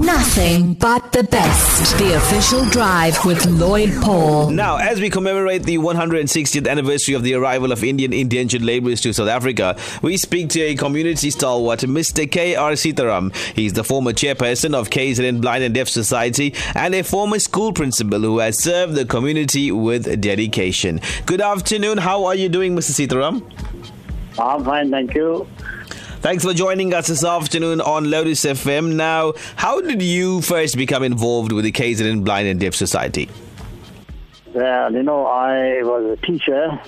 Nothing but the best. The official drive with Lloyd Paul. Now, as we commemorate the 160th anniversary of the arrival of Indian indentured laborers to South Africa, we speak to a community stalwart, Mr. K.R. Sitaram. He's the former chairperson of KZN Blind and Deaf Society and a former school principal who has served the community with dedication. Good afternoon. How are you doing, Mr. Sitaram? I'm fine, thank you. Thanks for joining us this afternoon on Lotus FM. Now, how did you first become involved with the KZN Blind and Deaf Society? Well, you know, I was a teacher,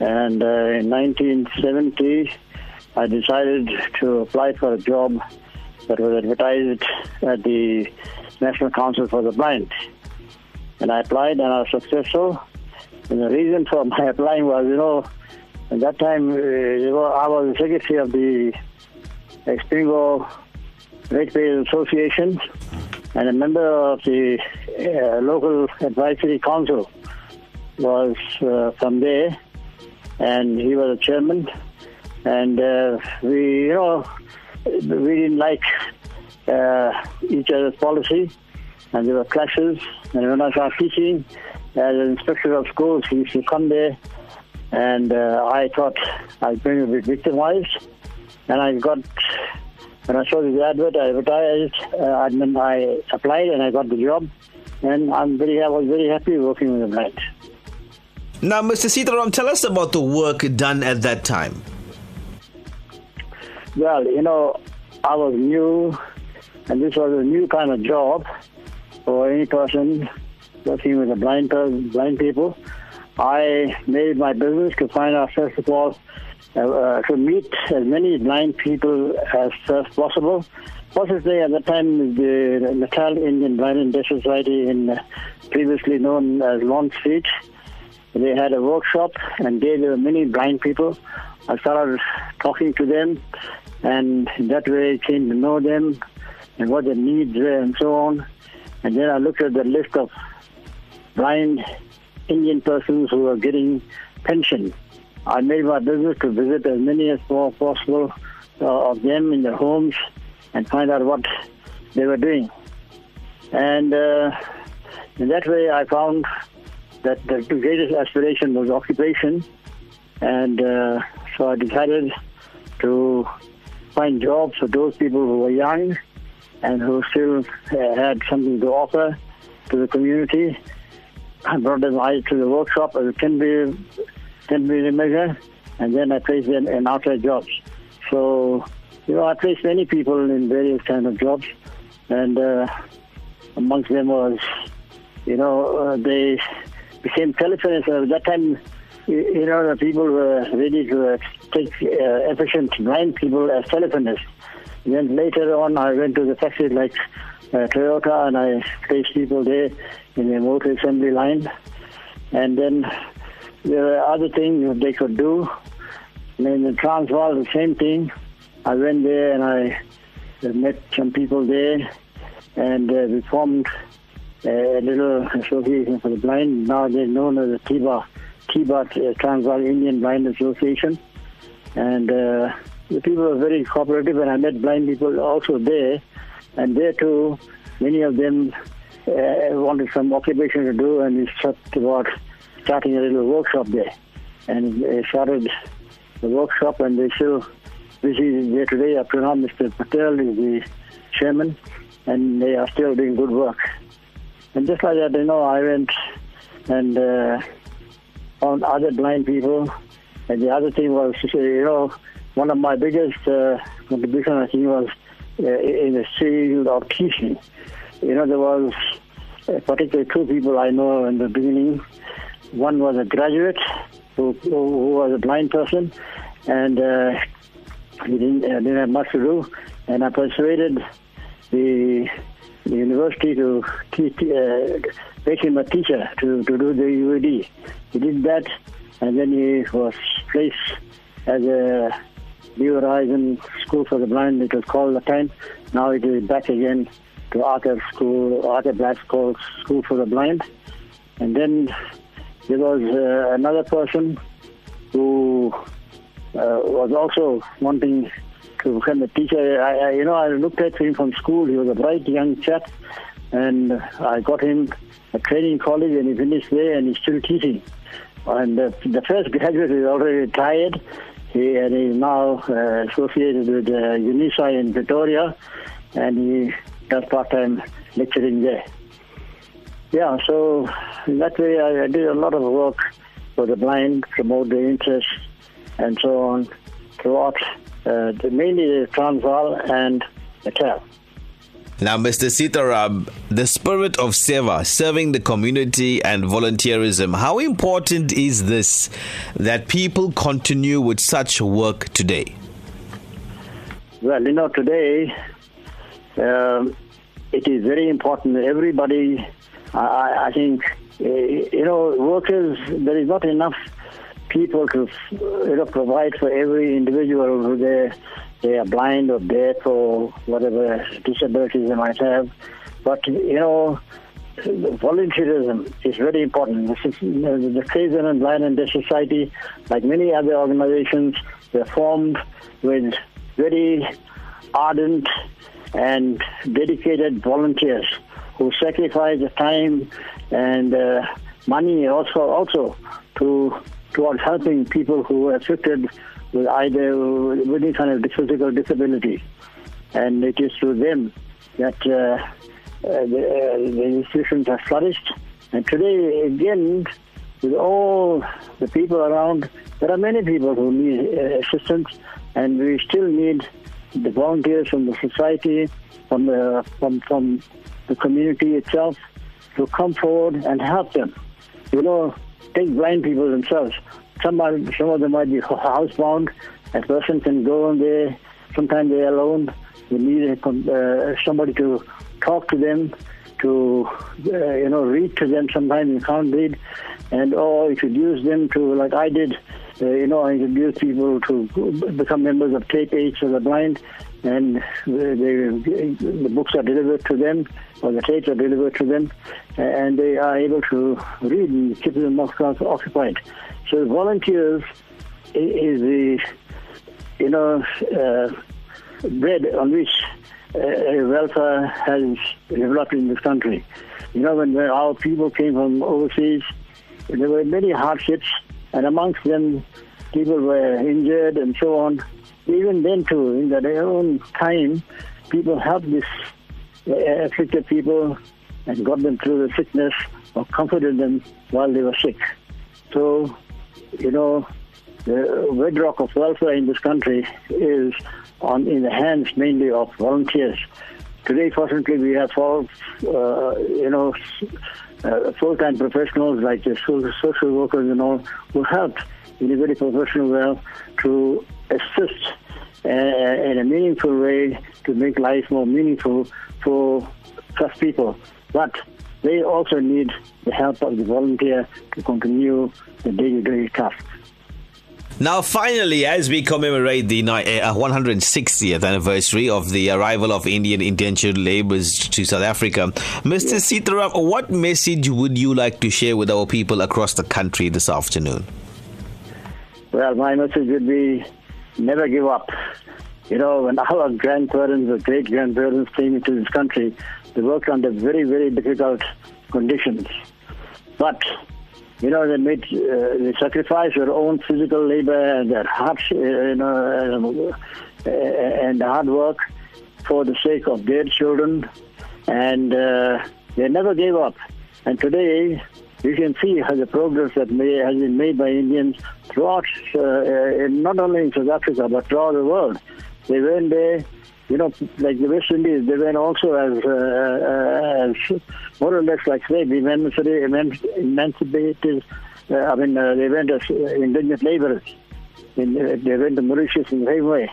and uh, in 1970, I decided to apply for a job that was advertised at the National Council for the Blind. And I applied, and I was successful. And the reason for my applying was, you know, at that time, uh, I was the secretary of the Isipingo Ratepayers Association and a member of the uh, local advisory council was uh, from there, and he was a chairman. And uh, we, you know, we didn't like uh, each other's policy, and there were clashes. And when I started teaching as an inspector of schools, he used to come there and uh, I thought I was going to be victimized. And I got, when I saw this advert, I advertised, uh, and then I applied and I got the job. And I'm very, I was very happy working with the blind. Now, Mr. Sitaram, tell us about the work done at that time. Well, you know, I was new, and this was a new kind of job for any person working with the blind, blind people. I made my business to find out, first of all, uh, uh, to meet as many blind people as first possible. Possibly at the time, the Natal Indian Blind and Deaf Society, in uh, previously known as Lawn Street, they had a workshop, and there were many blind people. I started talking to them, and that way I came to know them and what their needs were, and so on. And then I looked at the list of blind Indian persons who are getting pension. I made my business to visit as many as possible uh, of them in their homes and find out what they were doing. And uh, in that way, I found that the greatest aspiration was occupation. And uh, so I decided to find jobs for those people who were young and who still uh, had something to offer to the community I brought them out to the workshop as a 10 be 10 measure, and then I placed them in outside jobs. So, you know, I placed many people in various kind of jobs, and uh, amongst them was, you know, uh, they became telephonists. At that time, you know, the people were ready to take uh, efficient blind people as telephonists. Then later on, I went to the factories like uh, Toyota, and I placed people there in the motor assembly line. And then there were other things they could do. And in the Transvaal, the same thing. I went there and I met some people there, and uh, we formed a little association for the blind. Now they're known as the TIBA, TIBA uh, Transvaal Indian Blind Association. And uh, the people were very cooperative, and I met blind people also there. And there too, many of them uh, wanted some occupation to do, and we talked about starting a little workshop there. And they started the workshop, and they still busy there today. Up to now, Mr. Patel is the chairman, and they are still doing good work. And just like that, you know, I went and uh, found other blind people. And the other thing was, you know, one of my biggest uh, contributions, I think, was in the field of teaching. You know, there was uh, particularly two people I know in the beginning. One was a graduate who, who was a blind person, and uh, he didn't, uh, didn't have much to do. And I persuaded the, the university to teach, uh, make him a teacher to, to do the UAD. He did that, and then he was placed as a New Horizon School for the Blind, it was called the time. Now it is back again to Arthur School, Arthur Blaxall School, School for the Blind. And then there was uh, another person who uh, was also wanting to become a teacher. I, I, you know, I looked at him from school. He was a bright young chap, and I got him a training college, and he finished there, and he's still teaching. And the first graduate is already retired. He and he's now uh, associated with uh, UNISA in Pretoria, and he does part-time lecturing there. Yeah, so in that way, I, I did a lot of work for the blind, promote the interest, and so on throughout uh, mainly the Transvaal and the Natal. Now, Mr. Sitaram, the spirit of Seva, serving the community and volunteerism, how important is this that people continue with such work today? Well, you know, today um, it is very important. Everybody, I, I think, uh, you know, workers, there is not enough people to you know, provide for every individual who they, they are blind or deaf or whatever disabilities they might have. But, you know, volunteerism is very important. This is, the KZN Blind and Deaf Society, like many other organizations, they're formed with very ardent and dedicated volunteers who sacrifice the time and uh, money also also to towards helping people who are affected with either with any kind of physical disability. And it is through them that uh, uh, the, uh, the institutions have flourished. And today, again, with all the people around, there are many people who need uh, assistance, and we still need the volunteers from the society, from the, from, from the community itself, to come forward and help them. You know, take blind people themselves. Some, some of them might be housebound. A person can go in there. Sometimes they're alone. You need uh, somebody to talk to them, to uh, you know read to them. Sometimes you can't read, and or introduce them to like I did. Uh, you know, I introduced people to become members of Tape for the Blind, and they, the books are delivered to them, or the tapes are delivered to them, and they are able to read and keep them occupied. So volunteers is the, you know, uh, bread on which uh, welfare has developed in this country. You know, when our people came from overseas, there were many hardships, and amongst them, people were injured and so on. Even then, too, in their own time, people helped these uh, afflicted people and got them through the sickness or comforted them while they were sick. So, you know, the bedrock of welfare in this country is on in the hands mainly of volunteers. Today, fortunately, we have all, uh, you know, uh, full-time professionals like the social workers and all who help in a very professional way to assist uh, in a meaningful way to make life more meaningful for such people. But they also need the help of the volunteer to continue the day-to-day tasks. Now, finally, as we commemorate the 160th uh, anniversary of the arrival of Indian indentured laborers to South Africa, Mr. Yes. Sitaram, what message would you like to share with our people across the country this afternoon? Well, my message would be never give up. You know, when our grandparents or great grandparents came into this country, they worked under very, very difficult conditions. But you know, they made uh, they sacrificed their own physical labor and their hard, uh, you know, uh, and hard work for the sake of their children, and uh, they never gave up. And today, you can see how the progress that may, has been made by Indians throughout, uh, uh, not only in South Africa but throughout the world. They went there you know, like the West Indies, they went also as, uh, uh as more or less like slaves, emancipated. Uh, I mean, uh, they went as indigent laborers. In, uh, they went to Mauritius in the same way.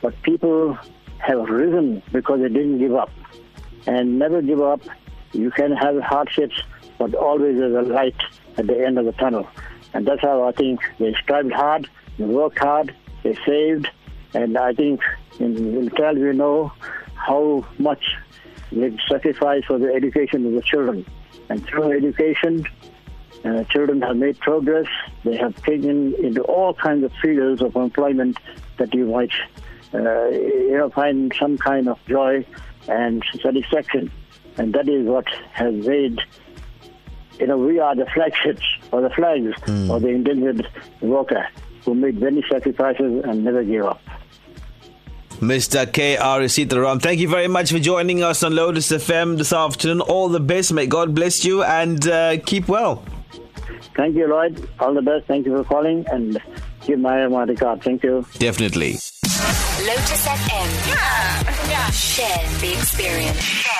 But people have risen because they didn't give up. And never give up. You can have hardships, but always there's a light at the end of the tunnel. And that's how I think they strived hard, they worked hard, they saved, and I think in, in Cal we know how much they sacrifice for the education of the children. And through education, uh, children have made progress. They have taken into all kinds of fields of employment that you might uh, you know, find some kind of joy and satisfaction. And that is what has made, you know, we are the flagships or the flags mm. of the indentured worker who made many sacrifices and never gave up. Mr. K.R. Sitaram, thank you very much for joining us on Lotus FM this afternoon. All the best. May God bless you and uh, keep well. Thank you, Lloyd. All the best. Thank you for calling and give my, my regard. Thank you. Definitely. Lotus FM. Yeah. yeah. Share the experience. Share the